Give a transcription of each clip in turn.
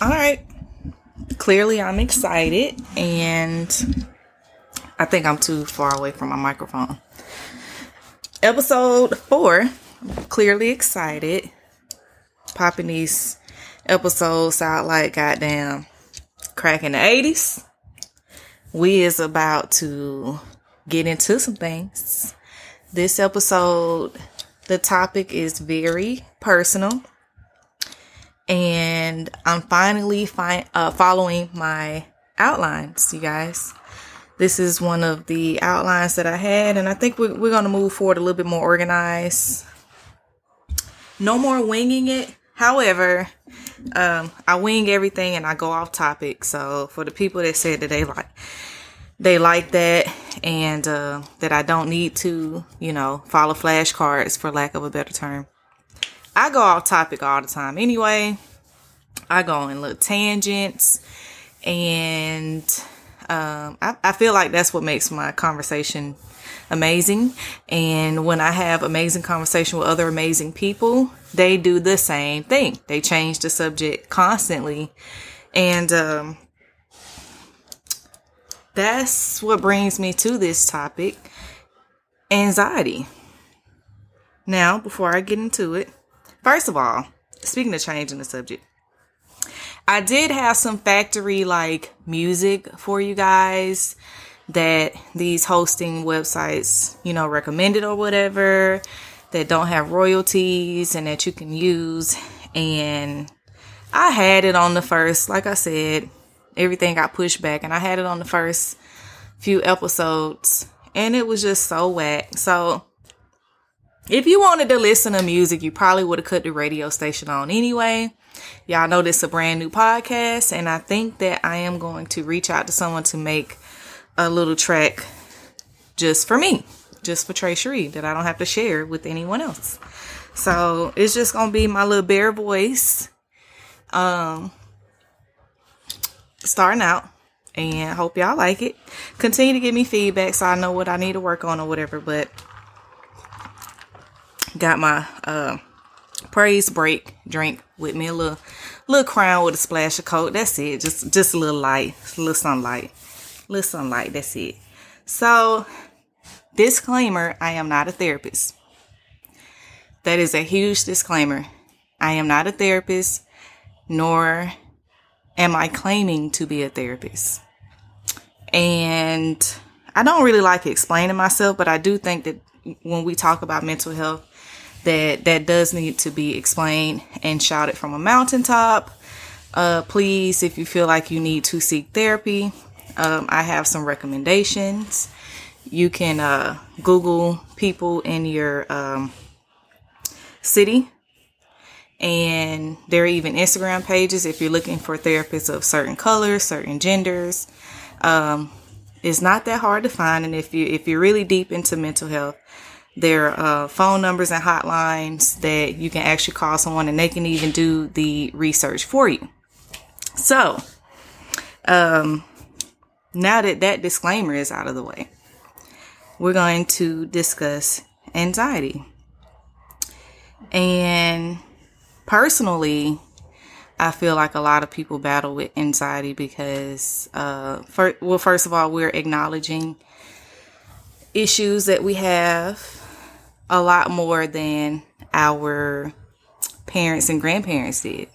All right. Clearly, I'm excited, and I think I'm too far away from my microphone. Episode four. Clearly excited. Popping these episodes out like goddamn crack in the 80s. We is about to get into some things. This episode, the topic is very personal and I'm finally fi- uh, following my outlines, you guys. This is one of the outlines that I had, and I think we're, we're going to move forward a little bit more organized. No more winging it. However, um, I wing everything and I go off topic. So for the people that said that they like they like that and uh, that I don't need to, you know, follow flashcards for lack of a better term. I go off topic all the time anyway. I go in little tangents and um, I, I feel like that's what makes my conversation amazing. And when I have amazing conversation with other amazing people, they do the same thing. They change the subject constantly. And um, that's what brings me to this topic anxiety. Now, before I get into it, First of all, speaking of changing the subject, I did have some factory like music for you guys that these hosting websites, you know, recommended or whatever that don't have royalties and that you can use. And I had it on the first, like I said, everything got pushed back and I had it on the first few episodes and it was just so whack. So if you wanted to listen to music, you probably would have cut the radio station on anyway. Y'all know this is a brand new podcast, and I think that I am going to reach out to someone to make a little track just for me, just for Trey Cherie, that I don't have to share with anyone else. So it's just gonna be my little bare voice, um, starting out, and hope y'all like it. Continue to give me feedback so I know what I need to work on or whatever, but got my uh, praise break drink with me a little little crown with a splash of coke. That's it. Just just a little light a little sunlight a little sunlight. That's it. So disclaimer i am not a therapist. That is a huge disclaimer. I am not a therapist nor am i claiming to be a therapist. And i don't really like explaining myself but i do think that when we talk about mental health that that does need to be explained and shouted from a mountaintop. Uh, please, if you feel like you need to seek therapy, um, I have some recommendations. You can uh, Google people in your um, city, and there are even Instagram pages if you're looking for therapists of certain colors, certain genders. Um, it's not that hard to find, and if you if you're really deep into mental health, there are uh, phone numbers and hotlines that you can actually call someone and they can even do the research for you. So, um, now that that disclaimer is out of the way, we're going to discuss anxiety. And personally, I feel like a lot of people battle with anxiety because, uh, for, well, first of all, we're acknowledging issues that we have a lot more than our parents and grandparents did.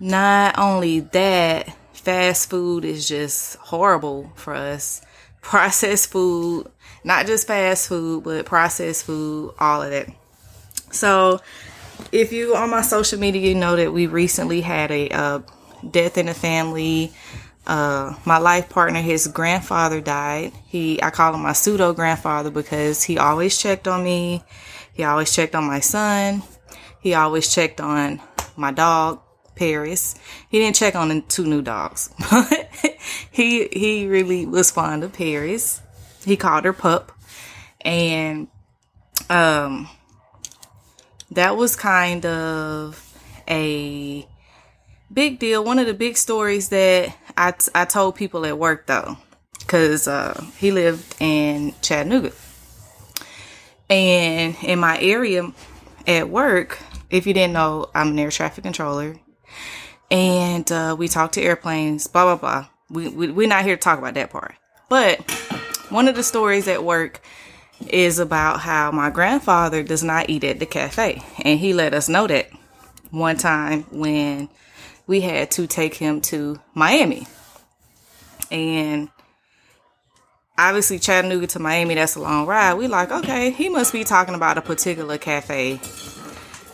Not only that, fast food is just horrible for us. Processed food, not just fast food, but processed food, all of that. So, if you on my social media, you know that we recently had a uh, death in the family uh, my life partner, his grandfather died. He, I call him my pseudo grandfather because he always checked on me. He always checked on my son. He always checked on my dog, Paris. He didn't check on the two new dogs, but he, he really was fond of Paris. He called her pup and, um, that was kind of a big deal. One of the big stories that I, t- I told people at work though, because uh, he lived in Chattanooga. And in my area at work, if you didn't know, I'm an air traffic controller. and uh, we talk to airplanes, blah, blah, blah. We, we, we're not here to talk about that part. But one of the stories at work is about how my grandfather does not eat at the cafe. And he let us know that one time when we had to take him to Miami. And obviously Chattanooga to Miami, that's a long ride. We like, okay, he must be talking about a particular cafe.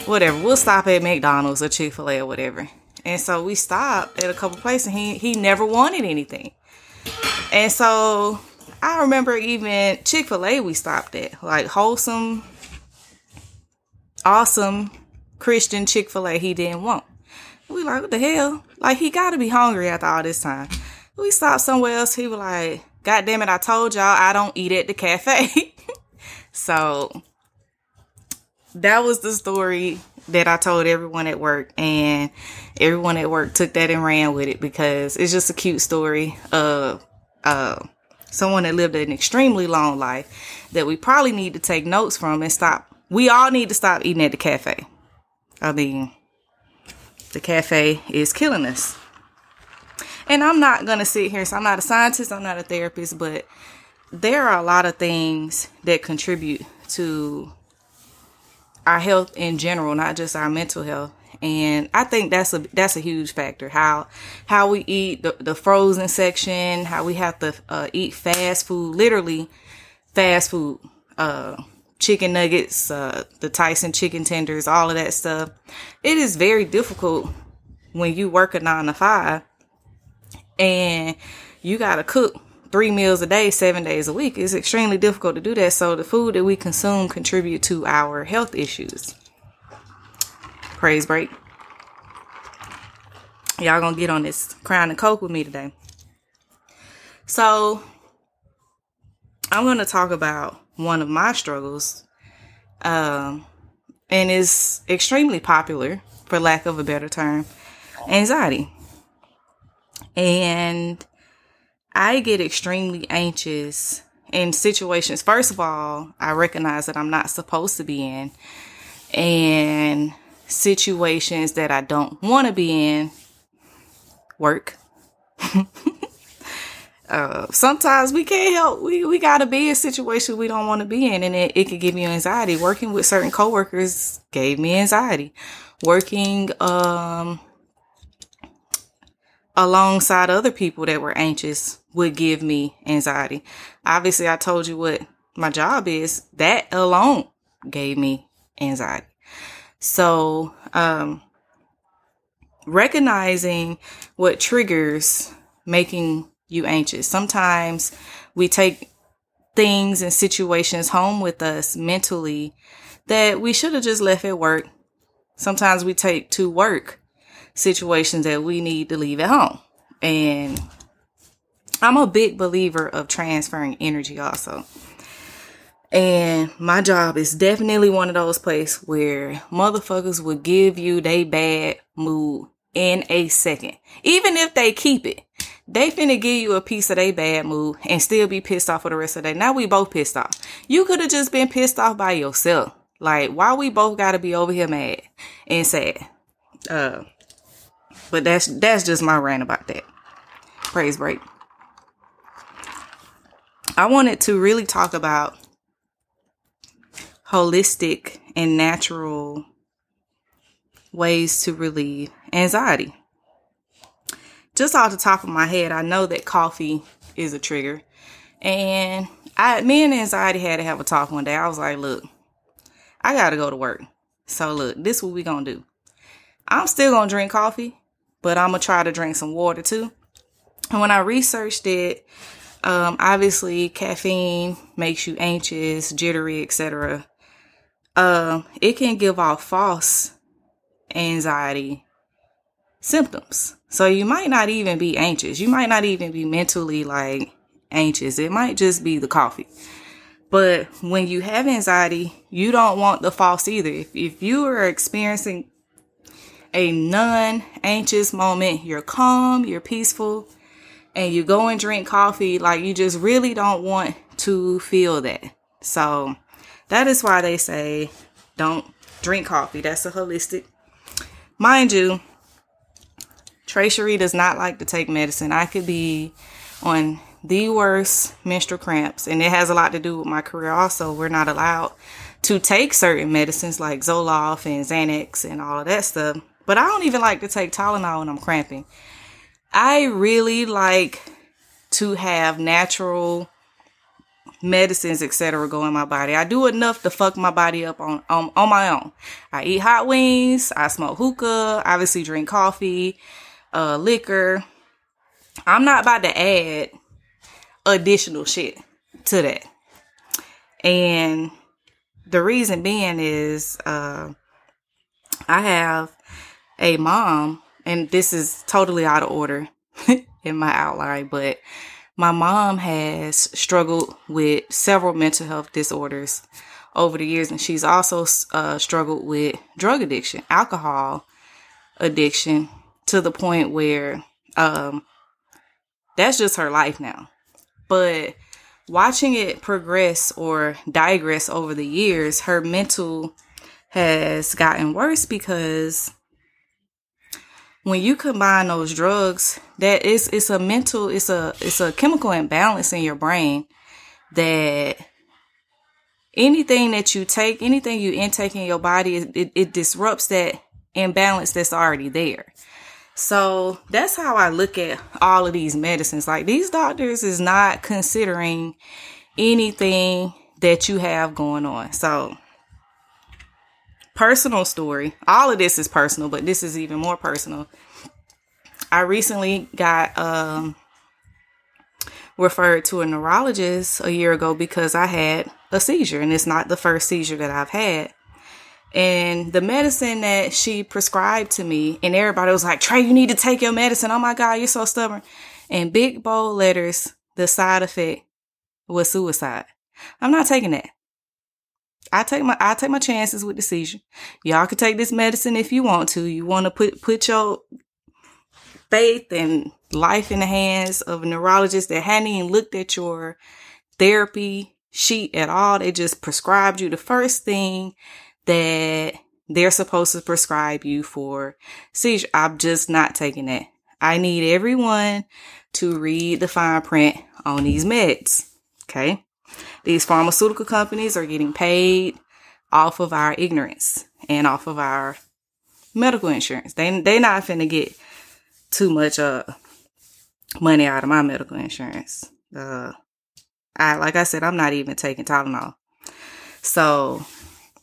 Whatever. We'll stop at McDonald's or Chick-fil-A or whatever. And so we stopped at a couple places and he he never wanted anything. And so I remember even Chick-fil-A we stopped at. Like wholesome, awesome Christian Chick-fil-A he didn't want. We like, what the hell? Like he gotta be hungry after all this time. We stopped somewhere else. He was like, God damn it, I told y'all I don't eat at the cafe. so that was the story that I told everyone at work, and everyone at work took that and ran with it because it's just a cute story of uh, someone that lived an extremely long life that we probably need to take notes from and stop. We all need to stop eating at the cafe. I mean, the cafe is killing us. And I'm not going to sit here, so I'm not a scientist, I'm not a therapist, but there are a lot of things that contribute to our health in general, not just our mental health. And I think that's a that's a huge factor. How how we eat the, the frozen section, how we have to uh, eat fast food, literally fast food, uh, chicken nuggets, uh, the Tyson chicken tenders, all of that stuff. It is very difficult when you work a nine to five and you got to cook three meals a day, seven days a week. It's extremely difficult to do that. So the food that we consume contribute to our health issues. Praise break. Y'all gonna get on this crown and coke with me today. So I'm gonna talk about one of my struggles. Um, and is extremely popular, for lack of a better term, anxiety. And I get extremely anxious in situations. First of all, I recognize that I'm not supposed to be in, and situations that I don't want to be in work. uh, sometimes we can't help. We, we got to be in situations we don't want to be in, and it, it could give you anxiety. Working with certain coworkers gave me anxiety. Working, um, alongside other people that were anxious would give me anxiety. Obviously, I told you what my job is. That alone gave me anxiety. So, um, recognizing what triggers making you anxious. Sometimes we take things and situations home with us mentally that we should have just left at work. Sometimes we take to work situations that we need to leave at home. And I'm a big believer of transferring energy also. And my job is definitely one of those places where motherfuckers will give you they bad mood in a second. Even if they keep it, they finna give you a piece of their bad mood and still be pissed off for the rest of the day. Now we both pissed off. You could have just been pissed off by yourself. Like, why we both gotta be over here mad and sad? Uh, but that's that's just my rant about that. Praise break. I wanted to really talk about holistic and natural ways to relieve anxiety. Just off the top of my head, I know that coffee is a trigger. And I me and anxiety had to have a talk one day. I was like, look, I gotta go to work. So look, this is what we gonna do. I'm still gonna drink coffee, but I'm gonna try to drink some water too. And when I researched it, um, obviously caffeine makes you anxious, jittery, etc. Um, it can give off false anxiety symptoms. So you might not even be anxious. You might not even be mentally like anxious. It might just be the coffee. But when you have anxiety, you don't want the false either. If, if you are experiencing a non anxious moment. You're calm, you're peaceful, and you go and drink coffee. Like you just really don't want to feel that. So that is why they say don't drink coffee. That's a holistic. Mind you, Trey Cherie does not like to take medicine. I could be on the worst menstrual cramps, and it has a lot to do with my career also. We're not allowed to take certain medicines like Zoloft and Xanax and all of that stuff. But I don't even like to take Tylenol when I'm cramping. I really like to have natural medicines, etc., go in my body. I do enough to fuck my body up on, on on my own. I eat hot wings, I smoke hookah, obviously drink coffee, uh, liquor. I'm not about to add additional shit to that. And the reason being is uh, I have a mom, and this is totally out of order in my outline, but my mom has struggled with several mental health disorders over the years, and she's also uh, struggled with drug addiction, alcohol addiction, to the point where um, that's just her life now. But watching it progress or digress over the years, her mental has gotten worse because when you combine those drugs, that is it's a mental, it's a it's a chemical imbalance in your brain that anything that you take, anything you intake in your body, it, it disrupts that imbalance that's already there. So that's how I look at all of these medicines. Like these doctors is not considering anything that you have going on. So personal story. All of this is personal, but this is even more personal. I recently got um, referred to a neurologist a year ago because I had a seizure, and it's not the first seizure that I've had. And the medicine that she prescribed to me, and everybody was like, Trey, you need to take your medicine. Oh my God, you're so stubborn. And big bold letters, the side effect was suicide. I'm not taking that. I take my I take my chances with the seizure. Y'all can take this medicine if you want to. You want to put put your faith and life in the hands of a neurologist that hadn't even looked at your therapy sheet at all. They just prescribed you the first thing that they're supposed to prescribe you for seizure. I'm just not taking it. I need everyone to read the fine print on these meds. Okay. These pharmaceutical companies are getting paid off of our ignorance and off of our medical insurance. They they not finna get too much uh money out of my medical insurance. Uh I like I said, I'm not even taking Tylenol. So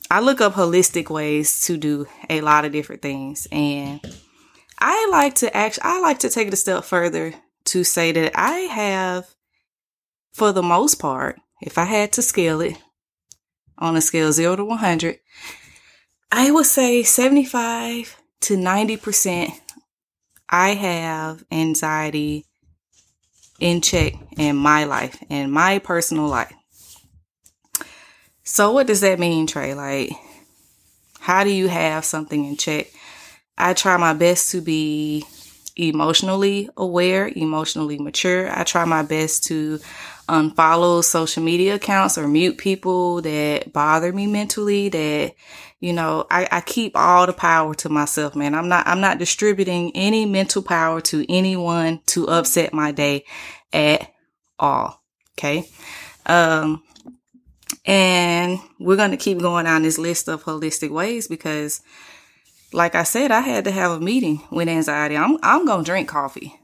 I look up holistic ways to do a lot of different things and I like to actually I like to take it a step further to say that I have for the most part if I had to scale it on a scale 0 to 100, I would say 75 to 90% I have anxiety in check in my life, in my personal life. So what does that mean, Trey? Like, how do you have something in check? I try my best to be emotionally aware, emotionally mature. I try my best to unfollow social media accounts or mute people that bother me mentally that you know I, I keep all the power to myself man i'm not i'm not distributing any mental power to anyone to upset my day at all okay um and we're going to keep going on this list of holistic ways because like i said i had to have a meeting with anxiety i'm i'm going to drink coffee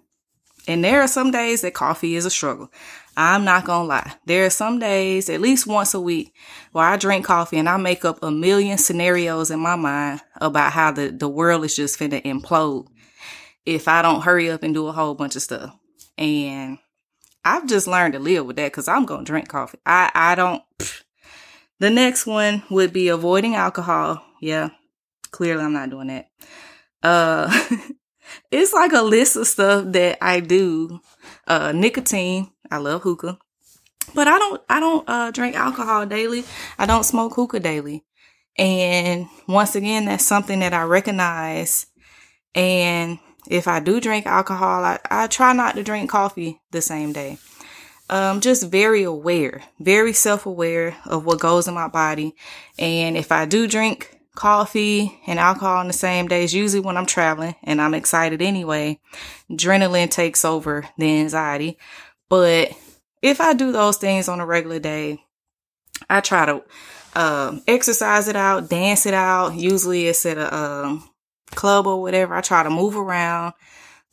and there are some days that coffee is a struggle. I'm not gonna lie. There are some days, at least once a week, where I drink coffee and I make up a million scenarios in my mind about how the, the world is just finna implode if I don't hurry up and do a whole bunch of stuff. And I've just learned to live with that because I'm gonna drink coffee. I, I don't. Pff. The next one would be avoiding alcohol. Yeah, clearly I'm not doing that. Uh, it's like a list of stuff that I do. Uh, nicotine. I love hookah, but I don't, I don't, uh, drink alcohol daily. I don't smoke hookah daily. And once again, that's something that I recognize. And if I do drink alcohol, I, I try not to drink coffee the same day. Um, just very aware, very self aware of what goes in my body. And if I do drink coffee and alcohol on the same days, usually when I'm traveling and I'm excited anyway, adrenaline takes over the anxiety. But if I do those things on a regular day, I try to um, exercise it out, dance it out. Usually it's at a um, club or whatever. I try to move around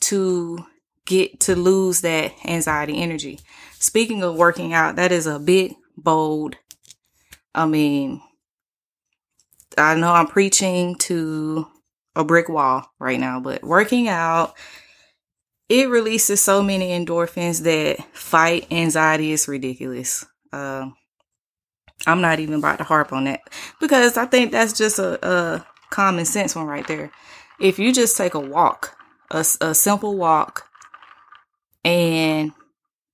to get to lose that anxiety energy. Speaking of working out, that is a big, bold, I mean, I know I'm preaching to a brick wall right now, but working out, it releases so many endorphins that fight anxiety is ridiculous. Um, I'm not even about to harp on that because I think that's just a, a common sense one right there. If you just take a walk, a, a simple walk, and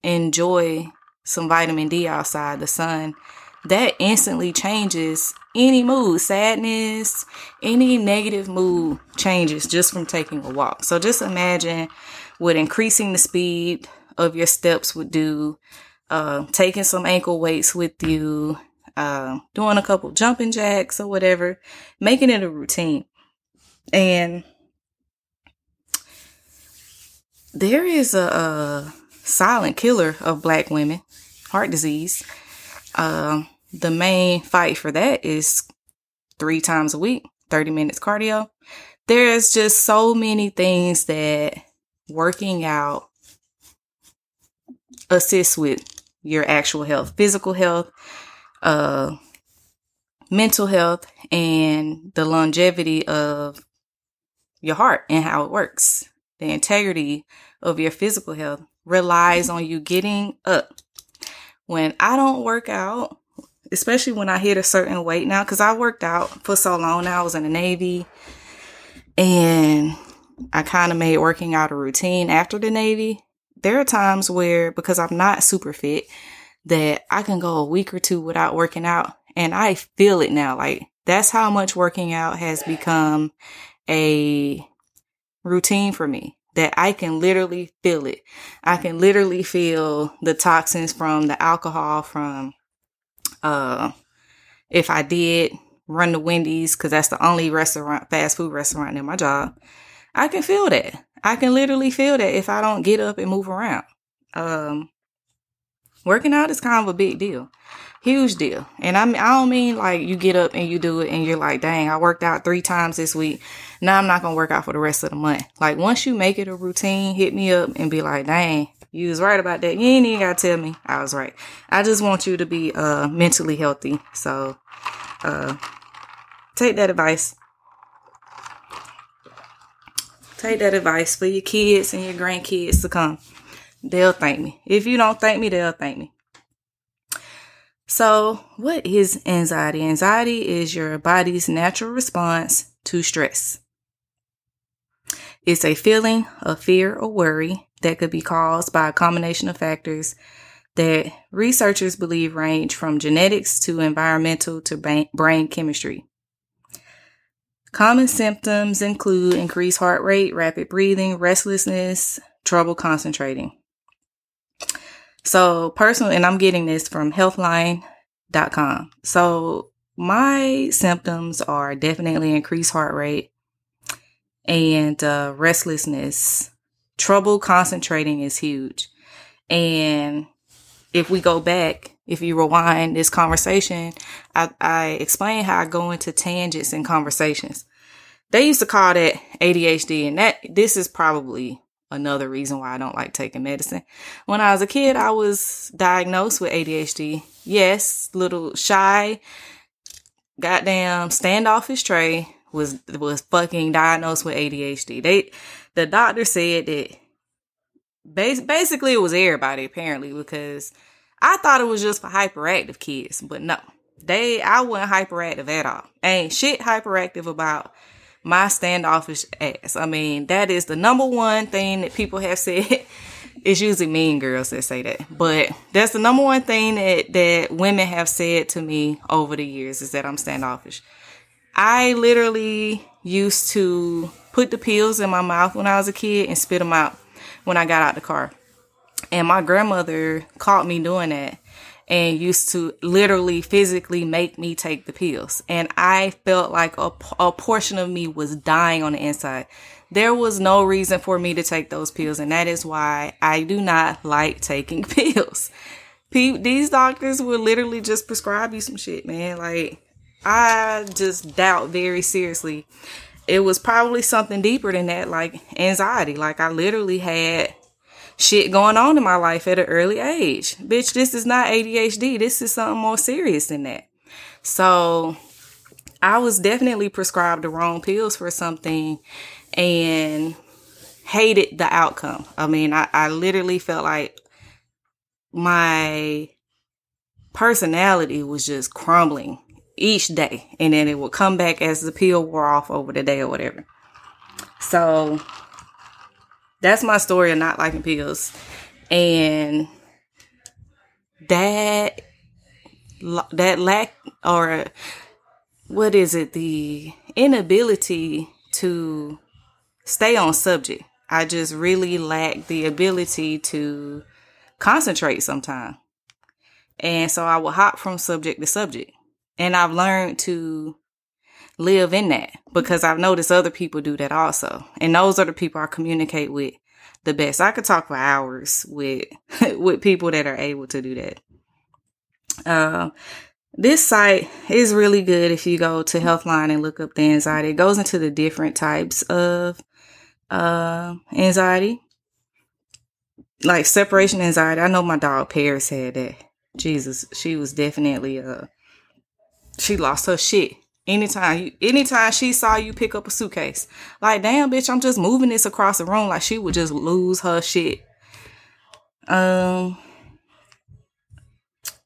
enjoy some vitamin D outside the sun, that instantly changes any mood, sadness, any negative mood changes just from taking a walk. So just imagine what increasing the speed of your steps would do, uh, taking some ankle weights with you, uh, doing a couple jumping jacks or whatever, making it a routine. And there is a, a silent killer of black women, heart disease. Um, the main fight for that is three times a week, 30 minutes cardio. There's just so many things that working out assists with your actual health, physical health, uh, mental health, and the longevity of your heart and how it works. The integrity of your physical health relies on you getting up. When I don't work out, especially when I hit a certain weight now, because I worked out for so long now. I was in the Navy and I kind of made working out a routine after the Navy. There are times where, because I'm not super fit, that I can go a week or two without working out and I feel it now. Like that's how much working out has become a routine for me that I can literally feel it. I can literally feel the toxins from the alcohol from uh, if I did run the Wendy's, because that's the only restaurant, fast food restaurant near my job, I can feel that. I can literally feel that if I don't get up and move around. Um, working out is kind of a big deal, huge deal. And I mean, I don't mean like you get up and you do it and you're like, dang, I worked out three times this week. Now I'm not gonna work out for the rest of the month. Like once you make it a routine, hit me up and be like, dang, you was right about that. You ain't even gotta tell me I was right. I just want you to be uh mentally healthy. So uh take that advice. Take that advice for your kids and your grandkids to come. They'll thank me. If you don't thank me, they'll thank me. So, what is anxiety? Anxiety is your body's natural response to stress. It's a feeling of fear or worry that could be caused by a combination of factors that researchers believe range from genetics to environmental to brain chemistry. Common symptoms include increased heart rate, rapid breathing, restlessness, trouble concentrating. So, personally, and I'm getting this from healthline.com. So, my symptoms are definitely increased heart rate, and uh, restlessness. Trouble concentrating is huge. And if we go back, if you rewind this conversation, I, I explain how I go into tangents in conversations. They used to call that ADHD, and that this is probably another reason why I don't like taking medicine. When I was a kid, I was diagnosed with ADHD. Yes, little shy, goddamn standoffish Trey was was fucking diagnosed with ADHD. They the doctor said that bas- basically it was everybody apparently because I thought it was just for hyperactive kids, but no. They I wasn't hyperactive at all. Ain't shit hyperactive about my standoffish ass. I mean, that is the number one thing that people have said. it's usually mean girls that say that, but that's the number one thing that that women have said to me over the years is that I'm standoffish. I literally used to put the pills in my mouth when I was a kid and spit them out when I got out the car. And my grandmother caught me doing that. And used to literally physically make me take the pills. And I felt like a, a portion of me was dying on the inside. There was no reason for me to take those pills. And that is why I do not like taking pills. These doctors will literally just prescribe you some shit, man. Like, I just doubt very seriously. It was probably something deeper than that, like anxiety. Like, I literally had shit going on in my life at an early age. Bitch, this is not ADHD. This is something more serious than that. So I was definitely prescribed the wrong pills for something and hated the outcome. I mean, I, I literally felt like my personality was just crumbling each day. And then it would come back as the pill wore off over the day or whatever. So that's my story of not liking pills. And that that lack or what is it? The inability to stay on subject. I just really lack the ability to concentrate sometimes and so i will hop from subject to subject. And i've learned to live in that because I've noticed other people do that also. And those are the people I communicate with the best. I could talk for hours with with people that are able to do that. Uh, this site is really good if you go to Healthline and look up the anxiety. It goes into the different types of uh, anxiety, like separation anxiety. I know my dog Paris had that. Jesus, she was definitely uh, she lost her shit Anytime, anytime she saw you pick up a suitcase, like, damn, bitch, I'm just moving this across the room. Like, she would just lose her shit. Um,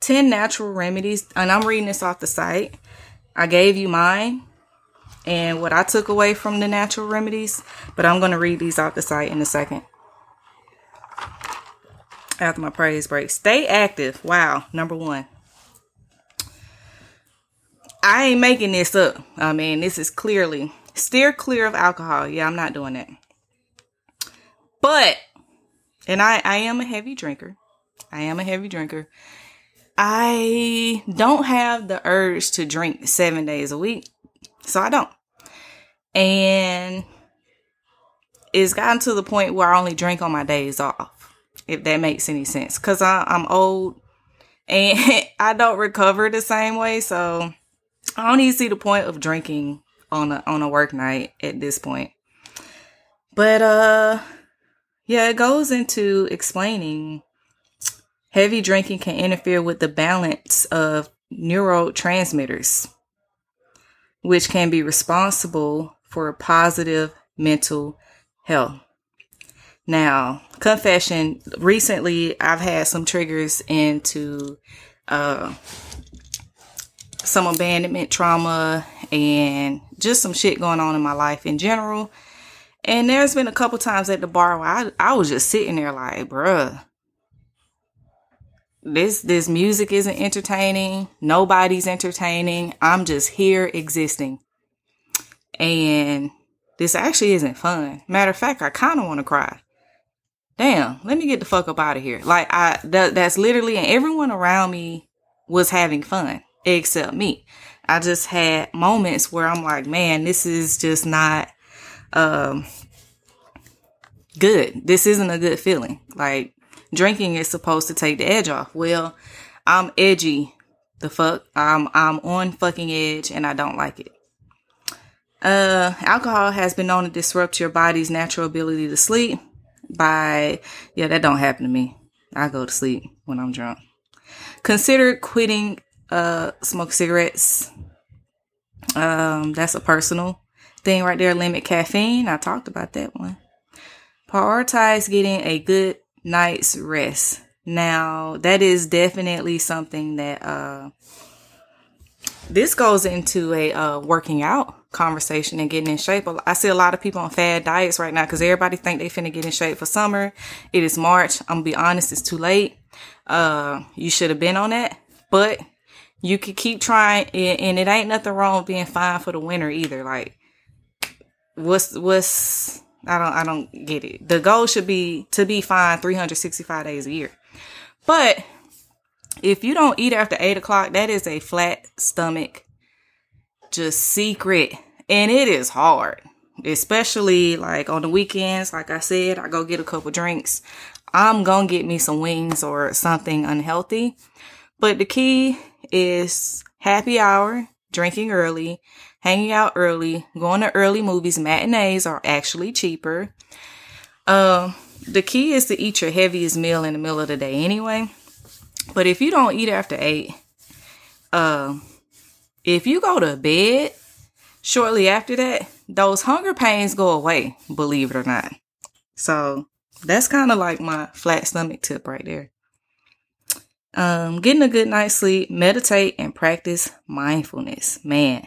10 natural remedies, and I'm reading this off the site. I gave you mine and what I took away from the natural remedies, but I'm going to read these off the site in a second. After my praise break. Stay active. Wow. Number one. I ain't making this up. I mean, this is clearly steer clear of alcohol. Yeah, I'm not doing it. But, and I, I am a heavy drinker. I am a heavy drinker. I don't have the urge to drink seven days a week. So I don't. And it's gotten to the point where I only drink on my days off, if that makes any sense. Because I'm old and I don't recover the same way. So I don't even see the point of drinking on a on a work night at this point. But uh yeah, it goes into explaining heavy drinking can interfere with the balance of neurotransmitters which can be responsible for positive mental health. Now, confession, recently I've had some triggers into uh some abandonment trauma and just some shit going on in my life in general. And there's been a couple times at the bar where I, I was just sitting there like, bruh, this this music isn't entertaining. Nobody's entertaining. I'm just here existing. And this actually isn't fun. Matter of fact, I kind of want to cry. Damn, let me get the fuck up out of here. Like I, that, that's literally, and everyone around me was having fun except me. I just had moments where I'm like, man, this is just not um good. This isn't a good feeling. Like drinking is supposed to take the edge off. Well, I'm edgy. The fuck? I'm I'm on fucking edge and I don't like it. Uh alcohol has been known to disrupt your body's natural ability to sleep by yeah, that don't happen to me. I go to sleep when I'm drunk. Consider quitting uh, smoke cigarettes. Um, that's a personal thing right there. Limit caffeine. I talked about that one. Prioritize getting a good night's rest. Now, that is definitely something that, uh, this goes into a, uh, working out conversation and getting in shape. I see a lot of people on fad diets right now because everybody think they finna get in shape for summer. It is March. I'm gonna be honest, it's too late. Uh, you should have been on that, but you could keep trying and it ain't nothing wrong being fine for the winter either like what's what's i don't i don't get it the goal should be to be fine 365 days a year but if you don't eat after eight o'clock, that is a flat stomach, just secret. And it is hard, especially like on the weekends. Like I said, I go get a couple drinks. I'm gonna get me some wings or something unhealthy. But the key is happy hour, drinking early, hanging out early, going to early movies. Matinees are actually cheaper. Um, the key is to eat your heaviest meal in the middle of the day anyway. But if you don't eat after eight, uh, if you go to bed shortly after that, those hunger pains go away, believe it or not. So that's kind of like my flat stomach tip right there. Um, getting a good night's sleep, meditate, and practice mindfulness. Man,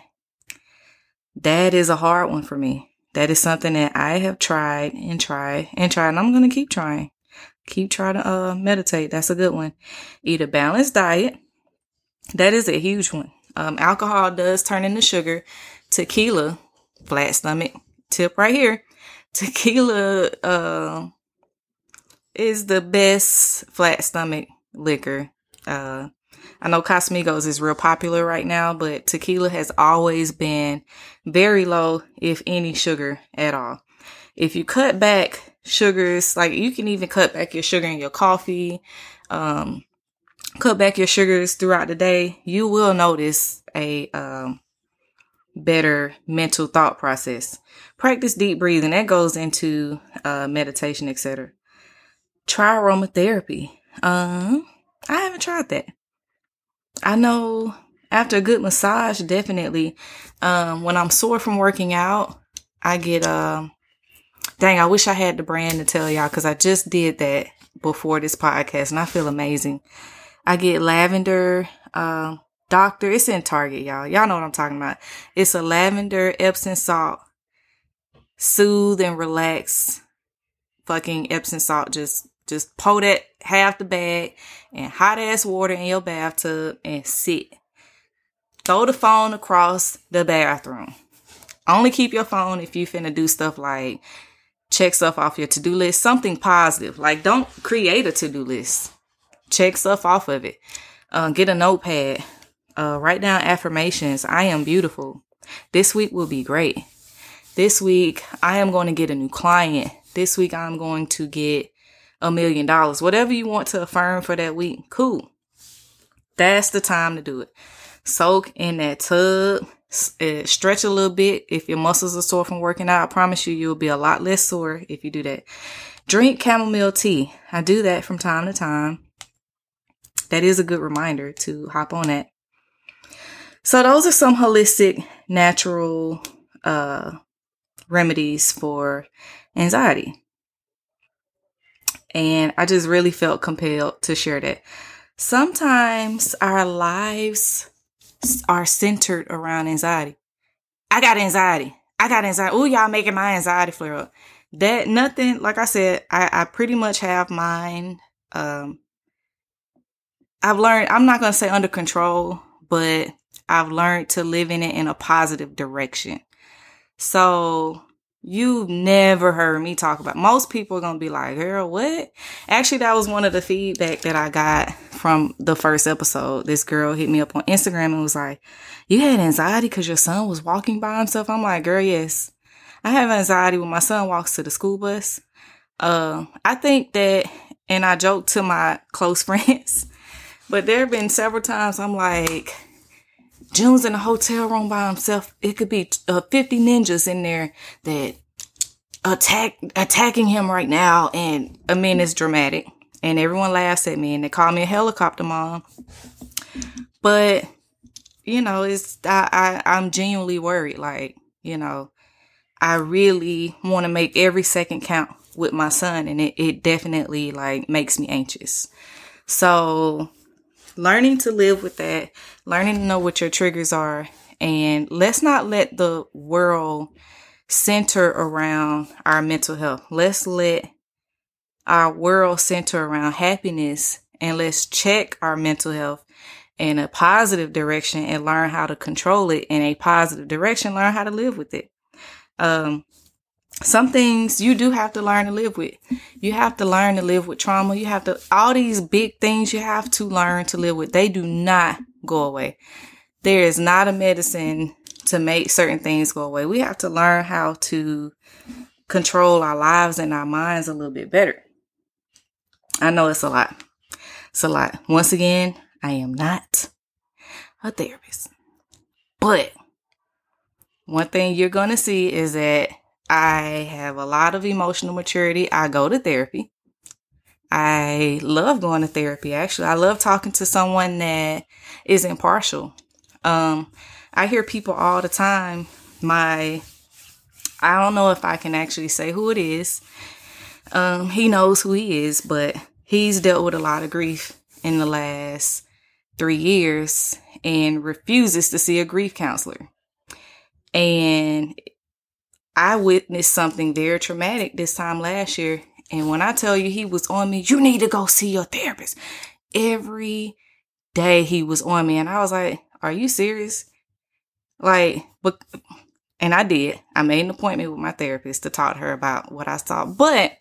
that is a hard one for me. That is something that I have tried and tried and tried, and I'm going to keep trying. Keep trying to uh, meditate. That's a good one. Eat a balanced diet. That is a huge one. Um, alcohol does turn into sugar. Tequila, flat stomach tip right here. Tequila uh, is the best flat stomach liquor. Uh, I know Casamigos is real popular right now, but tequila has always been very low, if any sugar at all. If you cut back sugars, like you can even cut back your sugar in your coffee, um, cut back your sugars throughout the day, you will notice a um, better mental thought process. Practice deep breathing. That goes into uh, meditation, etc. Try aromatherapy. Um, I haven't tried that. I know after a good massage, definitely. Um, when I'm sore from working out, I get um. Dang, I wish I had the brand to tell y'all because I just did that before this podcast and I feel amazing. I get lavender um doctor. It's in Target, y'all. Y'all know what I'm talking about. It's a lavender Epsom salt. Soothe and relax. Fucking Epsom salt just just pour that half the bag and hot ass water in your bathtub and sit. Throw the phone across the bathroom. Only keep your phone if you finna do stuff like check stuff off your to-do list, something positive. Like don't create a to-do list. Check stuff off of it. Uh, get a notepad. Uh, write down affirmations. I am beautiful. This week will be great. This week I am going to get a new client. This week I'm going to get a million dollars. Whatever you want to affirm for that week, cool. That's the time to do it. Soak in that tub, uh, stretch a little bit. If your muscles are sore from working out, I promise you, you'll be a lot less sore if you do that. Drink chamomile tea. I do that from time to time. That is a good reminder to hop on that. So those are some holistic, natural uh, remedies for anxiety. And I just really felt compelled to share that. Sometimes our lives are centered around anxiety. I got anxiety. I got anxiety. Oh, y'all making my anxiety flare up. That nothing, like I said, I, I pretty much have mine. Um, I've learned, I'm not going to say under control, but I've learned to live in it in a positive direction. So you never heard me talk about. Most people are gonna be like, "Girl, what?" Actually, that was one of the feedback that I got from the first episode. This girl hit me up on Instagram and was like, "You had anxiety because your son was walking by himself." I'm like, "Girl, yes, I have anxiety when my son walks to the school bus." Uh, I think that, and I joke to my close friends, but there have been several times I'm like, June's in a hotel room by himself. It could be uh, 50 ninjas in there that attack, attacking him right now. And I mean, it's dramatic and everyone laughs at me and they call me a helicopter mom. But, you know, it's, I, I, I'm genuinely worried. Like, you know, I really want to make every second count with my son and it, it definitely like makes me anxious. So learning to live with that, learning to know what your triggers are, and let's not let the world center around our mental health. Let's let our world center around happiness and let's check our mental health in a positive direction and learn how to control it in a positive direction, learn how to live with it. Um, some things you do have to learn to live with. You have to learn to live with trauma. You have to, all these big things you have to learn to live with. They do not go away. There is not a medicine to make certain things go away. We have to learn how to control our lives and our minds a little bit better. I know it's a lot. It's a lot. Once again, I am not a therapist. But one thing you're going to see is that I have a lot of emotional maturity. I go to therapy. I love going to therapy. Actually, I love talking to someone that is impartial. Um, I hear people all the time. My, I don't know if I can actually say who it is. Um, he knows who he is, but he's dealt with a lot of grief in the last three years and refuses to see a grief counselor. And I witnessed something very traumatic this time last year. And when I tell you he was on me, you need to go see your therapist. Every day he was on me. And I was like, are you serious? Like, but, and I did. I made an appointment with my therapist to talk to her about what I saw. But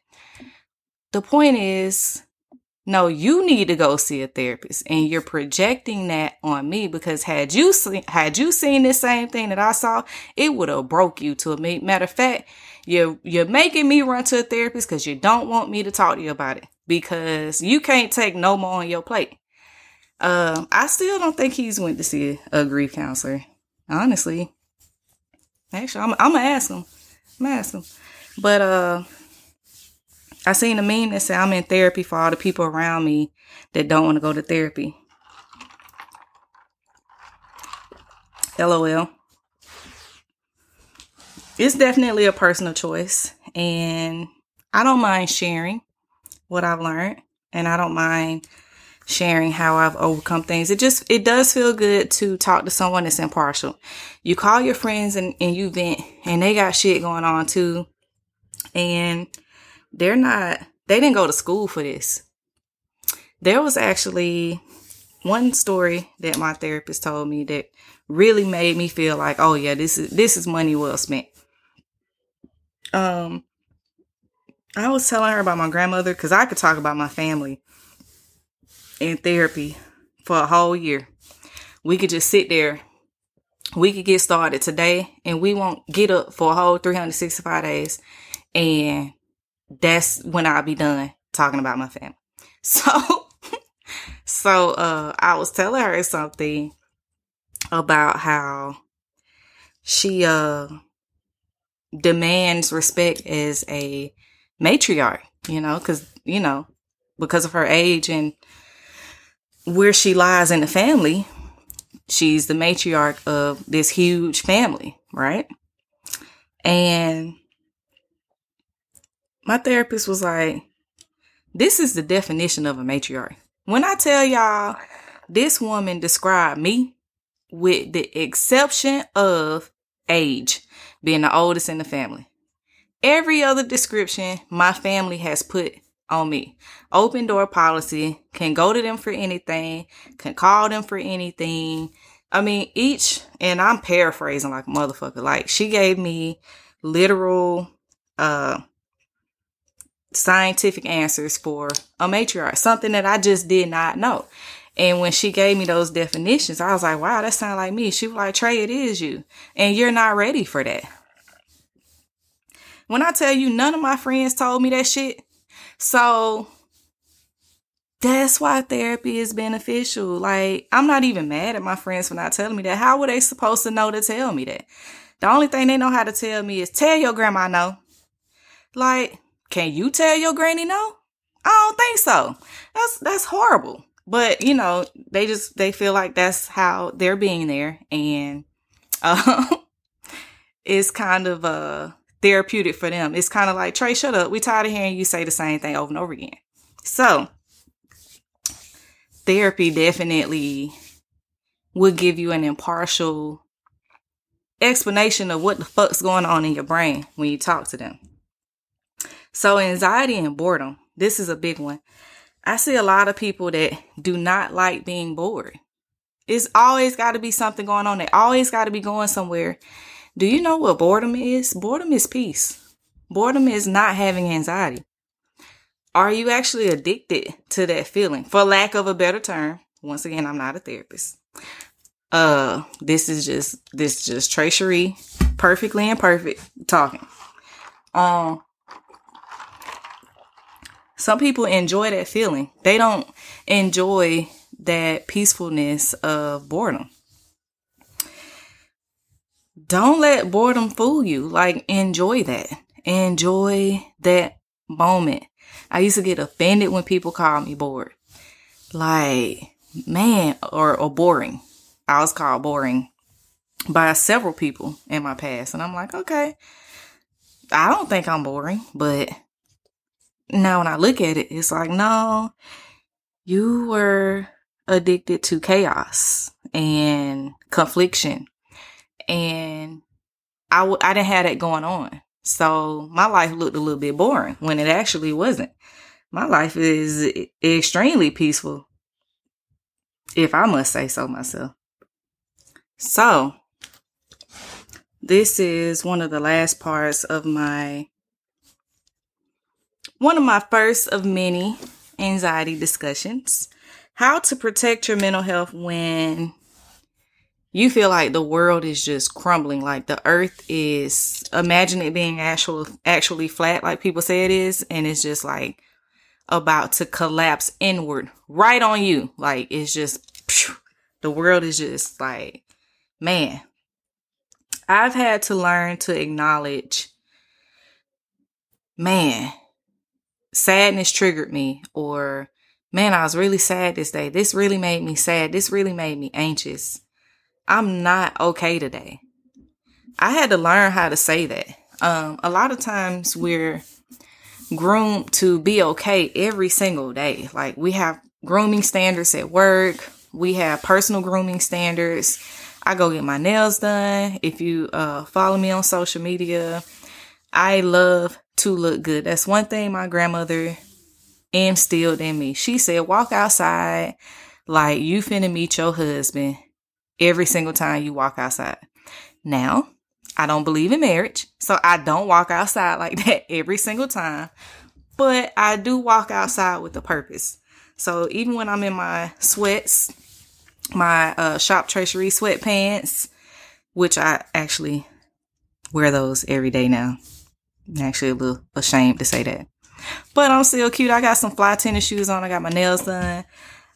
the point is, no, you need to go see a therapist, and you're projecting that on me because had you seen had you seen the same thing that I saw, it would have broke you to a matter of fact. You're you're making me run to a therapist because you don't want me to talk to you about it because you can't take no more on your plate. Um, I still don't think he's went to see a grief counselor. Honestly, actually, I'm, I'm gonna ask him. I'm gonna ask him, but uh I seen a meme that said I'm in therapy for all the people around me that don't want to go to therapy. LOL. It's definitely a personal choice, and I don't mind sharing what I've learned, and I don't mind sharing how I've overcome things. It just it does feel good to talk to someone that's impartial. You call your friends and, and you vent, and they got shit going on too, and they're not, they didn't go to school for this. There was actually one story that my therapist told me that really made me feel like, oh yeah, this is, this is money well spent. Um, I was telling her about my grandmother because I could talk about my family in therapy for a whole year. We could just sit there. We could get started today and we won't get up for a whole 365 days and that's when I'll be done talking about my family. So, so, uh, I was telling her something about how she, uh, demands respect as a matriarch, you know, cause, you know, because of her age and where she lies in the family, she's the matriarch of this huge family, right? And my therapist was like, this is the definition of a matriarch. When I tell y'all, this woman described me with the exception of age, being the oldest in the family. Every other description my family has put on me. Open door policy, can go to them for anything, can call them for anything. I mean, each, and I'm paraphrasing like motherfucker. Like, she gave me literal, uh, scientific answers for a matriarch, something that I just did not know. And when she gave me those definitions, I was like, wow, that sounds like me. She was like, Trey, it is you. And you're not ready for that. When I tell you, none of my friends told me that shit. So that's why therapy is beneficial. Like, I'm not even mad at my friends for not telling me that. How were they supposed to know to tell me that? The only thing they know how to tell me is tell your grandma no. Like, can you tell your granny no? I don't think so. That's that's horrible. But you know, they just they feel like that's how they're being there, and uh, it's kind of uh therapeutic for them. It's kind of like Trey, shut up. We tired of hearing you say the same thing over and over again. So therapy definitely would give you an impartial explanation of what the fuck's going on in your brain when you talk to them. So, anxiety and boredom, this is a big one. I see a lot of people that do not like being bored. It's always got to be something going on. They always got to be going somewhere. Do you know what boredom is? Boredom is peace. Boredom is not having anxiety. Are you actually addicted to that feeling? For lack of a better term, once again, I'm not a therapist. Uh, this is just this is just Tracery, perfectly imperfect talking. Um, some people enjoy that feeling. They don't enjoy that peacefulness of boredom. Don't let boredom fool you. Like, enjoy that. Enjoy that moment. I used to get offended when people call me bored. Like, man, or, or boring. I was called boring by several people in my past. And I'm like, okay, I don't think I'm boring, but now when I look at it, it's like, no, you were addicted to chaos and confliction. And I w- I didn't have that going on. So my life looked a little bit boring when it actually wasn't. My life is extremely peaceful, if I must say so myself. So, this is one of the last parts of my one of my first of many anxiety discussions. How to protect your mental health when you feel like the world is just crumbling, like the earth is imagine it being actual actually flat like people say it is and it's just like about to collapse inward right on you. Like it's just phew, the world is just like man. I've had to learn to acknowledge man, sadness triggered me or man, I was really sad this day. This really made me sad. This really made me anxious I'm not okay today. I had to learn how to say that. Um, a lot of times we're groomed to be okay every single day. Like we have grooming standards at work. We have personal grooming standards. I go get my nails done. If you uh, follow me on social media, I love to look good. That's one thing my grandmother instilled in me. She said, walk outside like you finna meet your husband every single time you walk outside. Now, I don't believe in marriage, so I don't walk outside like that every single time, but I do walk outside with a purpose. So even when I'm in my sweats, my uh, shop tracery sweatpants, which I actually wear those every day now. Actually a little ashamed to say that. But I'm still cute. I got some fly tennis shoes on. I got my nails done.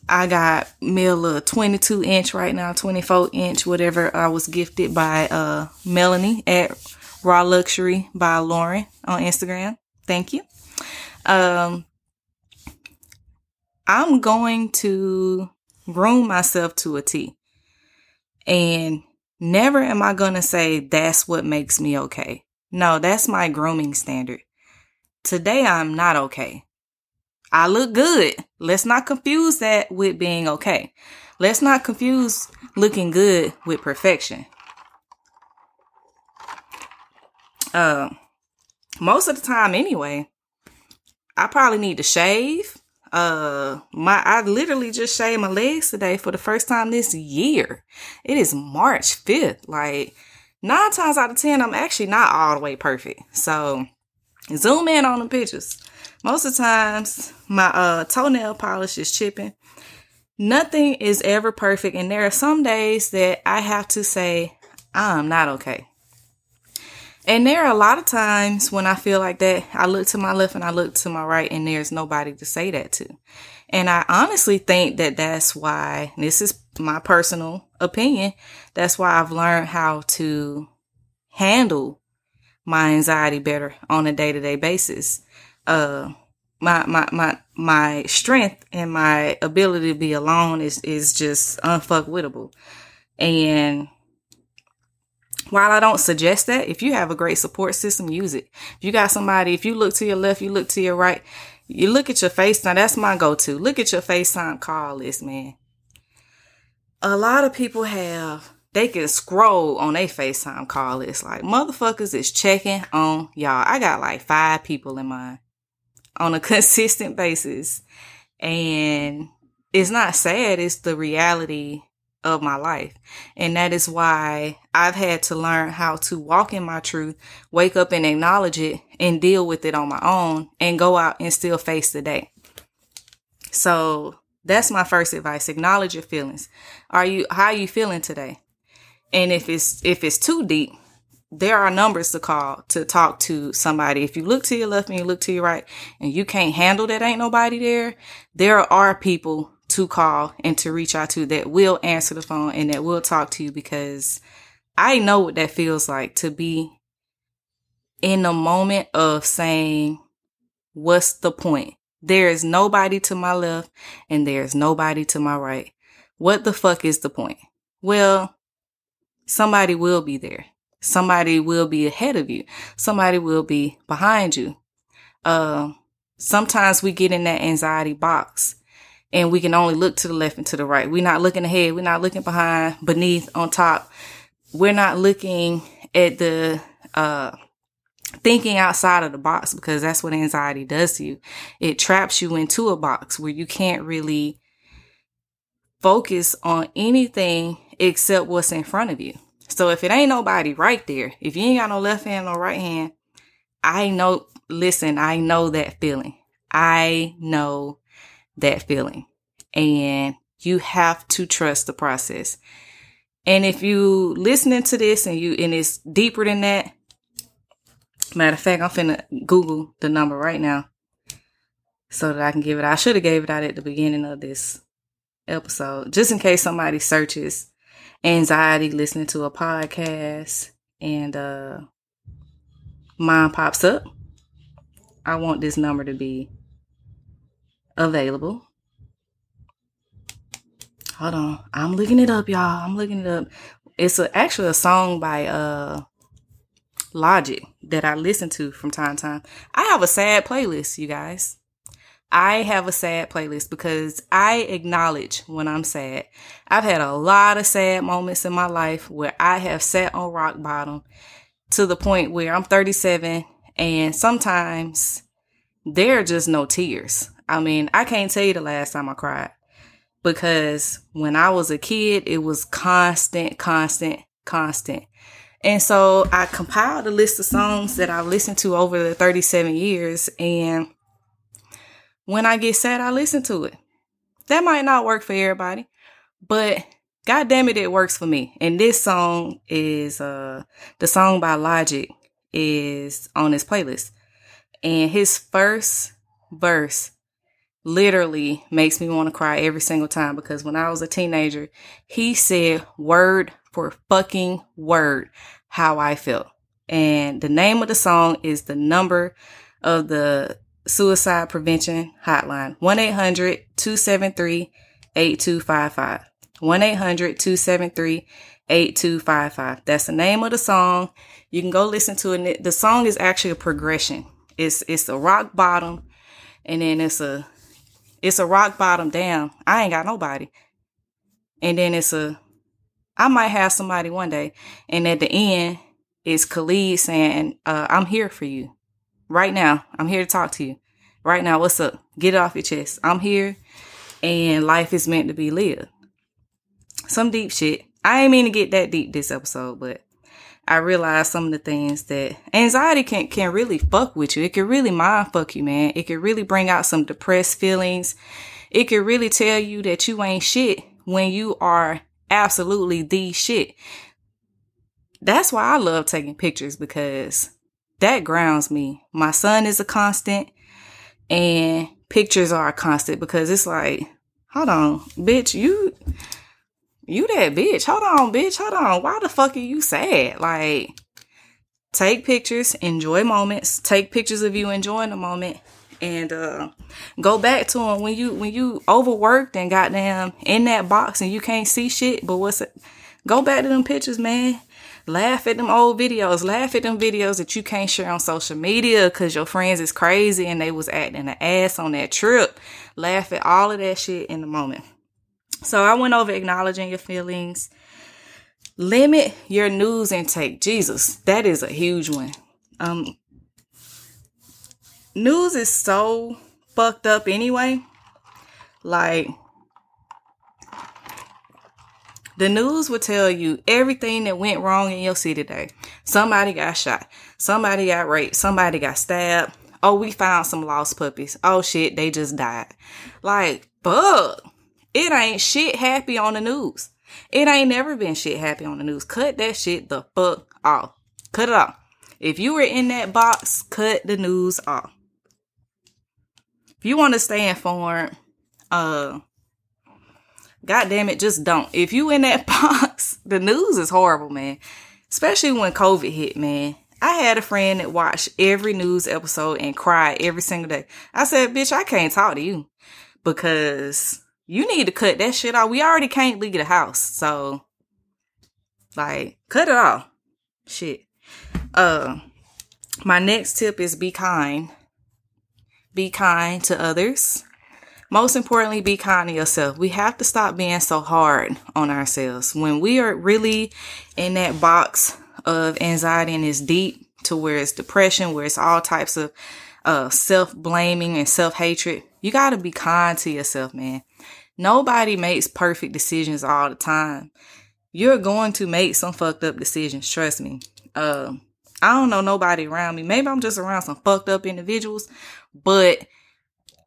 I got me a little 22 inch right now, 24 inch, whatever I was gifted by uh, Melanie at Raw Luxury by Lauren on Instagram. Thank you. Um, I'm going to groom myself to a T. And never am I going to say that's what makes me okay. No, that's my grooming standard. Today I'm not okay. I look good. Let's not confuse that with being okay. Let's not confuse looking good with perfection. Uh, most of the time, anyway, I probably need to shave. Uh, my I literally just shaved my legs today for the first time this year. It is March fifth. Like nine times out of ten, I'm actually not all the way perfect. So zoom in on the pictures. Most of the times, my uh, toenail polish is chipping. Nothing is ever perfect, and there are some days that I have to say, I'm not okay. And there are a lot of times when I feel like that, I look to my left and I look to my right, and there's nobody to say that to. And I honestly think that that's why, this is my personal opinion, that's why I've learned how to handle my anxiety better on a day to day basis uh my my my my strength and my ability to be alone is is just unfuckwittable. And while I don't suggest that, if you have a great support system, use it. If you got somebody, if you look to your left, you look to your right, you look at your FaceTime. That's my go-to. Look at your FaceTime call list, man. A lot of people have they can scroll on their FaceTime call It's Like motherfuckers is checking on y'all. I got like five people in mine on a consistent basis. And it's not sad, it's the reality of my life. And that is why I've had to learn how to walk in my truth, wake up and acknowledge it and deal with it on my own and go out and still face the day. So that's my first advice. Acknowledge your feelings. Are you, how are you feeling today? And if it's, if it's too deep, there are numbers to call to talk to somebody. If you look to your left and you look to your right and you can't handle that ain't nobody there, there are people to call and to reach out to that will answer the phone and that will talk to you because I know what that feels like to be in the moment of saying, what's the point? There is nobody to my left and there's nobody to my right. What the fuck is the point? Well, somebody will be there. Somebody will be ahead of you. Somebody will be behind you. Uh, sometimes we get in that anxiety box and we can only look to the left and to the right. We're not looking ahead. We're not looking behind, beneath, on top. We're not looking at the, uh, thinking outside of the box because that's what anxiety does to you. It traps you into a box where you can't really focus on anything except what's in front of you. So if it ain't nobody right there, if you ain't got no left hand, or right hand, I know, listen, I know that feeling. I know that feeling. And you have to trust the process. And if you listening to this and you, and it's deeper than that, matter of fact, I'm finna Google the number right now so that I can give it. I should have gave it out at the beginning of this episode, just in case somebody searches anxiety listening to a podcast and uh mine pops up. I want this number to be available. Hold on. I'm looking it up, y'all. I'm looking it up. It's a, actually a song by uh Logic that I listen to from time to time. I have a sad playlist, you guys. I have a sad playlist because I acknowledge when I'm sad. I've had a lot of sad moments in my life where I have sat on rock bottom to the point where I'm 37 and sometimes there are just no tears. I mean, I can't tell you the last time I cried because when I was a kid, it was constant, constant, constant. And so I compiled a list of songs that I've listened to over the 37 years. And when I get sad, I listen to it. That might not work for everybody, but God damn it, it works for me. And this song is, uh, the song by Logic is on his playlist. And his first verse literally makes me want to cry every single time because when I was a teenager, he said word for fucking word how I felt. And the name of the song is the number of the suicide prevention hotline 1-800-273-8255 1-800-273-8255 that's the name of the song you can go listen to it the song is actually a progression it's it's a rock bottom and then it's a it's a rock bottom down. I ain't got nobody. And then it's a, I might have somebody one day. And at the end, it's Khalid saying, uh, I'm here for you. Right now. I'm here to talk to you. Right now, what's up? Get it off your chest. I'm here and life is meant to be lived. Some deep shit. I ain't mean to get that deep this episode, but I realized some of the things that anxiety can, can really fuck with you. It can really mind fuck you, man. It can really bring out some depressed feelings. It can really tell you that you ain't shit when you are absolutely the shit. That's why I love taking pictures because that grounds me. My son is a constant and pictures are a constant because it's like, hold on, bitch, you you that bitch. Hold on, bitch. Hold on. Why the fuck are you sad? Like, take pictures, enjoy moments, take pictures of you enjoying the moment, and uh, go back to them when you when you overworked and got goddamn in that box and you can't see shit. But what's it? Go back to them pictures, man. Laugh at them old videos. Laugh at them videos that you can't share on social media because your friends is crazy and they was acting an ass on that trip. Laugh at all of that shit in the moment. So I went over acknowledging your feelings. Limit your news intake. Jesus, that is a huge one. Um, news is so fucked up anyway. Like, The news will tell you everything that went wrong in your city today. Somebody got shot. Somebody got raped. Somebody got stabbed. Oh, we found some lost puppies. Oh shit, they just died. Like, fuck. It ain't shit happy on the news. It ain't never been shit happy on the news. Cut that shit the fuck off. Cut it off. If you were in that box, cut the news off. If you want to stay informed, uh, God damn it, just don't. If you in that box, the news is horrible, man. Especially when COVID hit, man. I had a friend that watched every news episode and cried every single day. I said, bitch, I can't talk to you because you need to cut that shit off. We already can't leave the house. So, like, cut it off. Shit. Uh, my next tip is be kind. Be kind to others. Most importantly, be kind to yourself. We have to stop being so hard on ourselves. When we are really in that box of anxiety and it's deep to where it's depression, where it's all types of uh, self blaming and self hatred, you got to be kind to yourself, man. Nobody makes perfect decisions all the time. You're going to make some fucked up decisions. Trust me. Uh, I don't know nobody around me. Maybe I'm just around some fucked up individuals, but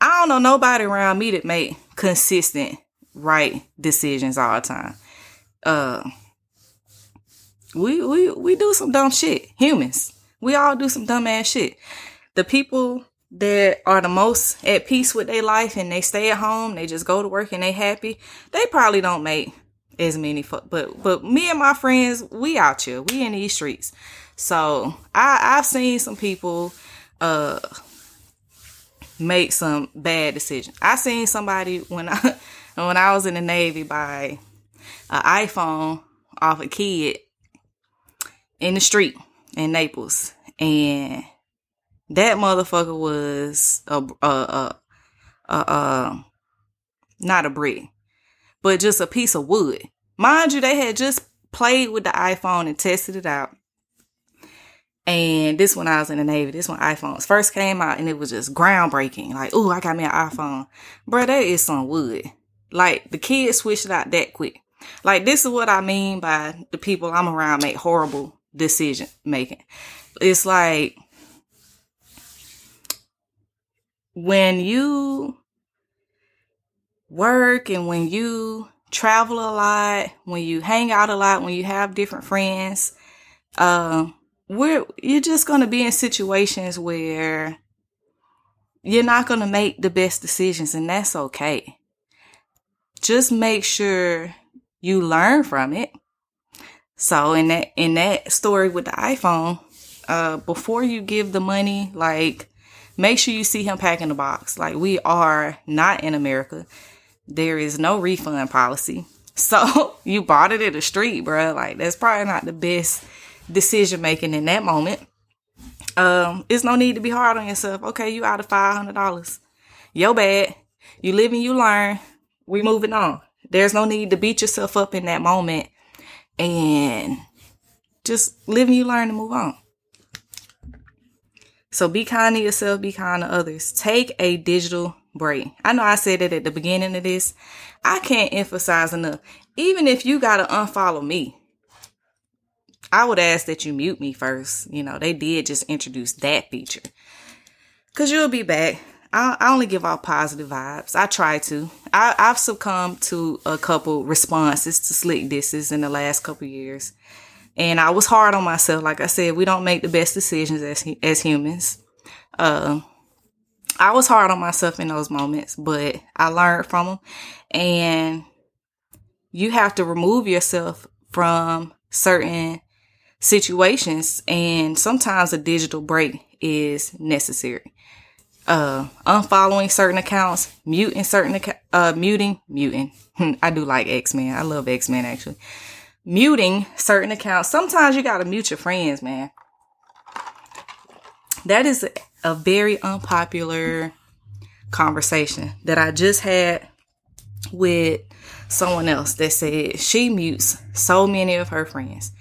I don't know nobody around me that make consistent right decisions all the time. Uh, we we we do some dumb shit. Humans, we all do some dumb ass shit. The people that are the most at peace with their life and they stay at home, they just go to work and they happy. They probably don't make as many fuck. But but me and my friends, we out here. We in these streets. So I I've seen some people uh make some bad decisions. I seen somebody when I when I was in the Navy buy an iPhone off a kid in the street in Naples, and that motherfucker was a a a, a, a not a brick, but just a piece of wood. Mind you, they had just played with the iPhone and tested it out. And this when I was in the Navy, this when iPhones first came out and it was just groundbreaking. Like, oh, I got me an iPhone. Bro, that is some wood. Like the kids switched it out that quick. Like this is what I mean by the people I'm around make horrible decision making. It's like when you work and when you travel a lot, when you hang out a lot, when you have different friends, um, we're you're just going to be in situations where you're not going to make the best decisions and that's okay. Just make sure you learn from it. So in that in that story with the iPhone, uh before you give the money, like make sure you see him packing the box. Like we are not in America. There is no refund policy. So you bought it in the street, bro. Like that's probably not the best decision making in that moment. Um, it's no need to be hard on yourself. Okay, you out of five hundred dollars. Yo bad. You live and you learn. We moving on. There's no need to beat yourself up in that moment and just live and you learn to move on. So be kind to yourself, be kind to others. Take a digital break. I know I said it at the beginning of this. I can't emphasize enough. Even if you gotta unfollow me, I would ask that you mute me first. You know, they did just introduce that feature. Cause you'll be back. I, I only give off positive vibes. I try to. I, I've succumbed to a couple responses to slick disses in the last couple years. And I was hard on myself. Like I said, we don't make the best decisions as, as humans. Uh, I was hard on myself in those moments, but I learned from them. And you have to remove yourself from certain situations and sometimes a digital break is necessary. Uh, unfollowing certain accounts, muting certain, uh, muting, muting. I do like X-Men. I love X-Men actually. Muting certain accounts. Sometimes you gotta mute your friends, man. That is a very unpopular conversation that I just had with someone else that said she mutes so many of her friends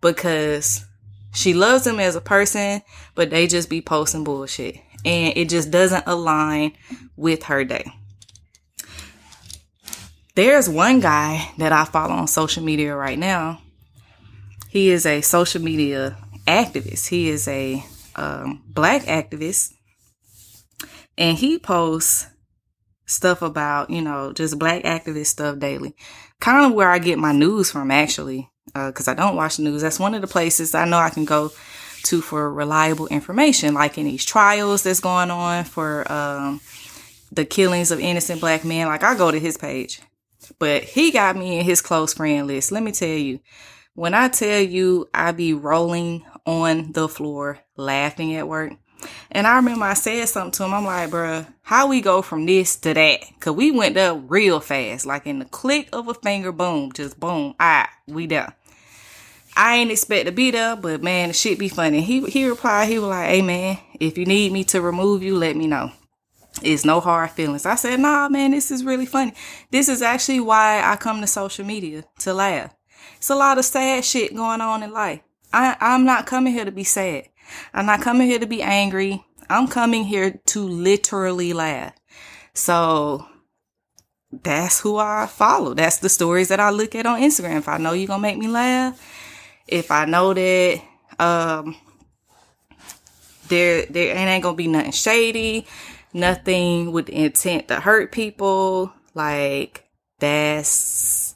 because she loves them as a person, but they just be posting bullshit. And it just doesn't align with her day. there's one guy that I follow on social media right now. He is a social media activist. He is a um, black activist, and he posts stuff about you know just black activist stuff daily. Kind of where I get my news from, actually, because uh, I don't watch the news. That's one of the places I know I can go to for reliable information, like in these trials that's going on for um, the killings of innocent black men. Like I go to his page, but he got me in his close friend list. Let me tell you, when I tell you I be rolling on the floor laughing at work. And I remember I said something to him. I'm like, bruh, how we go from this to that? Cause we went up real fast, like in the click of a finger, boom, just boom, ah, we there. I ain't expect to be there, but man, the shit be funny. He he replied, he was like, Hey man, if you need me to remove you, let me know. It's no hard feelings. I said, nah, man, this is really funny. This is actually why I come to social media to laugh. It's a lot of sad shit going on in life. I, I'm not coming here to be sad. I'm not coming here to be angry. I'm coming here to literally laugh. So that's who I follow. That's the stories that I look at on Instagram. If I know you're gonna make me laugh, if I know that um there there ain't gonna be nothing shady, nothing with intent to hurt people, like that's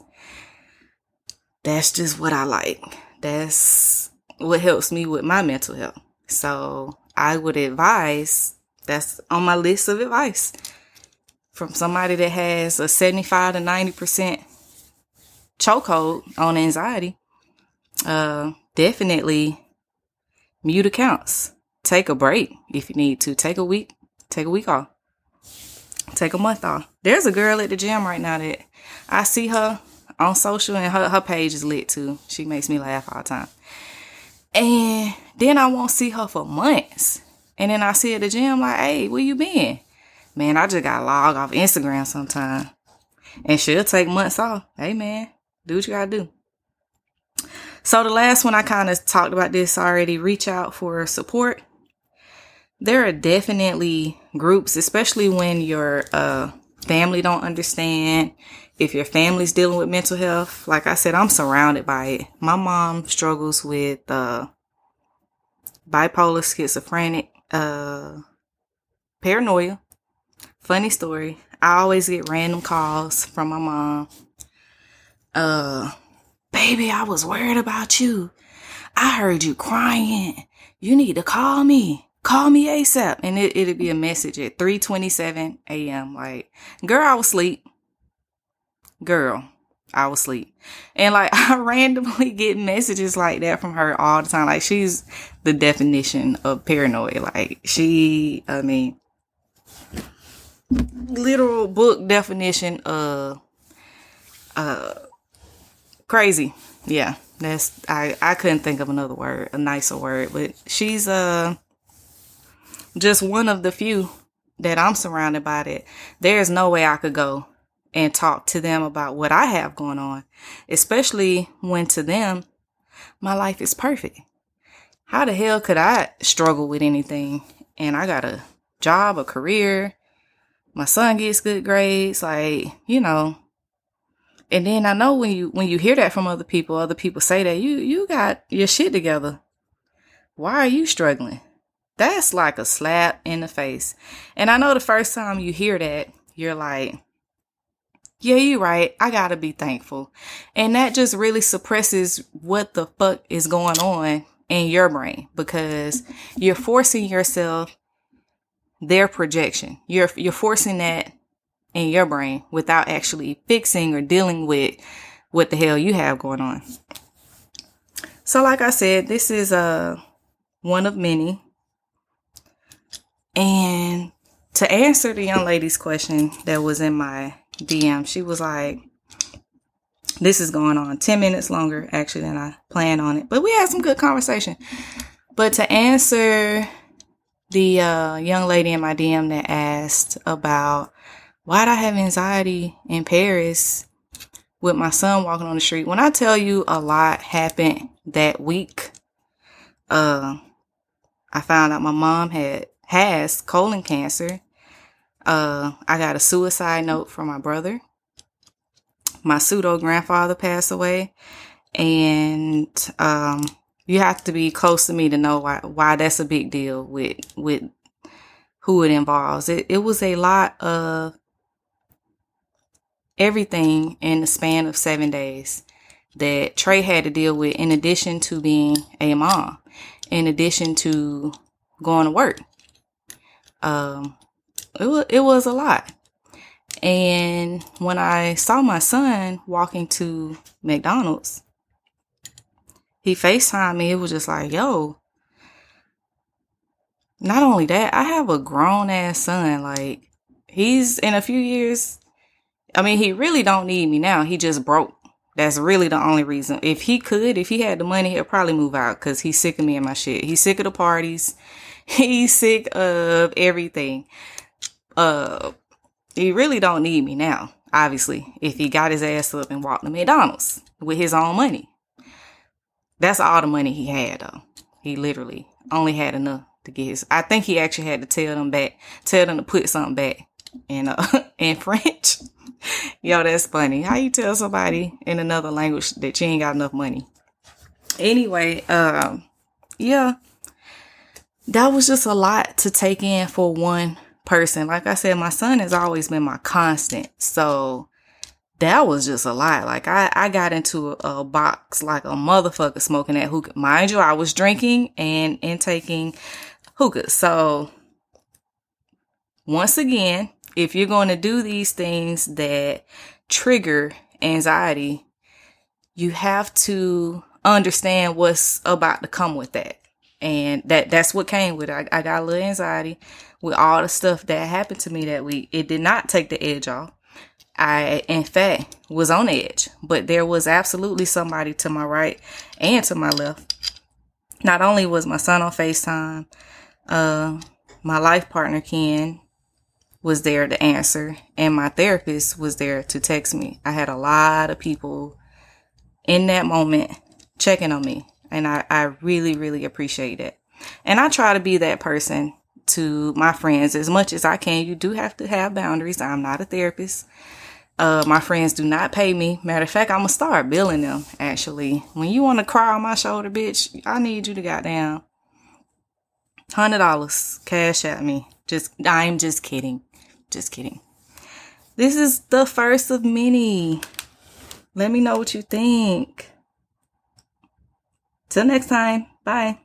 that's just what I like. That's what helps me with my mental health. So I would advise that's on my list of advice from somebody that has a 75 to 90% chokehold on anxiety uh, definitely mute accounts. Take a break if you need to. Take a week. Take a week off. Take a month off. There's a girl at the gym right now that I see her on social and her, her page is lit too. She makes me laugh all the time. And then I won't see her for months. And then I see at the gym like, hey, where you been? Man, I just got log off Instagram sometime. And she'll take months off. Hey man, do what you gotta do. So the last one I kind of talked about this already, reach out for support. There are definitely groups, especially when your uh, family don't understand, if your family's dealing with mental health. Like I said, I'm surrounded by it. My mom struggles with uh, bipolar, schizophrenic, uh, paranoia. Funny story. I always get random calls from my mom. Uh, Baby, I was worried about you. I heard you crying. You need to call me. Call me ASAP. And it, it'd be a message at 3.27 a.m. Like, girl, I was asleep. Girl, I was asleep. And like, I randomly get messages like that from her all the time. Like, she's the definition of paranoid. Like, she, I mean, literal book definition of, uh, crazy. Yeah, that's I I couldn't think of another word, a nicer word, but she's uh just one of the few that I'm surrounded by that there's no way I could go and talk to them about what I have going on, especially when to them my life is perfect. How the hell could I struggle with anything and I got a job, a career, my son gets good grades, like, you know, and then I know when you when you hear that from other people, other people say that you you got your shit together. Why are you struggling? That's like a slap in the face. And I know the first time you hear that, you're like, yeah, you're right. I gotta be thankful. And that just really suppresses what the fuck is going on in your brain because you're forcing yourself their projection. You're you're forcing that in your brain without actually fixing or dealing with what the hell you have going on. So like I said, this is uh one of many. And to answer the young lady's question that was in my DM, she was like, this is going on 10 minutes longer actually than I planned on it. But we had some good conversation. But to answer the uh, young lady in my DM that asked about why'd I have anxiety in Paris with my son walking on the street? When I tell you a lot happened that week, uh, I found out my mom had has colon cancer. Uh, I got a suicide note from my brother. my pseudo grandfather passed away. And um, you have to be close to me to know why why that's a big deal with with who it involves. It it was a lot of everything in the span of seven days that Trey had to deal with in addition to being a mom, in addition to going to work. Um, it was, it was a lot. And when I saw my son walking to McDonald's, he FaceTimed me. It was just like, yo, not only that, I have a grown ass son. Like, he's in a few years. I mean, he really don't need me now. He just broke. That's really the only reason. If he could, if he had the money, he'll probably move out because he's sick of me and my shit. He's sick of the parties. He's sick of everything. Uh, he really don't need me now. Obviously, if he got his ass up and walked to McDonald's with his own money, that's all the money he had though. He literally only had enough to get his. I think he actually had to tell them back, tell them to put something back in uh in French. Yo, that's funny. How you tell somebody in another language that you ain't got enough money? Anyway, um, yeah, that was just a lot to take in for one person. Like I said, my son has always been my constant. So that was just a lot. Like I, I got into a, a box like a motherfucker smoking that hookah. Mind you, I was drinking and intaking hookah. So once again, if you're going to do these things that trigger anxiety, you have to understand what's about to come with that. And that that's what came with it. I, I got a little anxiety with all the stuff that happened to me that week. It did not take the edge off. I, in fact, was on edge, but there was absolutely somebody to my right and to my left. Not only was my son on FaceTime, uh, my life partner, Ken, was there to answer, and my therapist was there to text me. I had a lot of people in that moment checking on me, and I, I really, really appreciate it. And I try to be that person to my friends as much as I can. You do have to have boundaries. I'm not a therapist. Uh, my friends do not pay me. Matter of fact, I'm gonna start billing them. Actually, when you want to cry on my shoulder, bitch, I need you to goddamn hundred dollars cash at me. Just, I'm just kidding. Just kidding. This is the first of many. Let me know what you think. Till next time. Bye.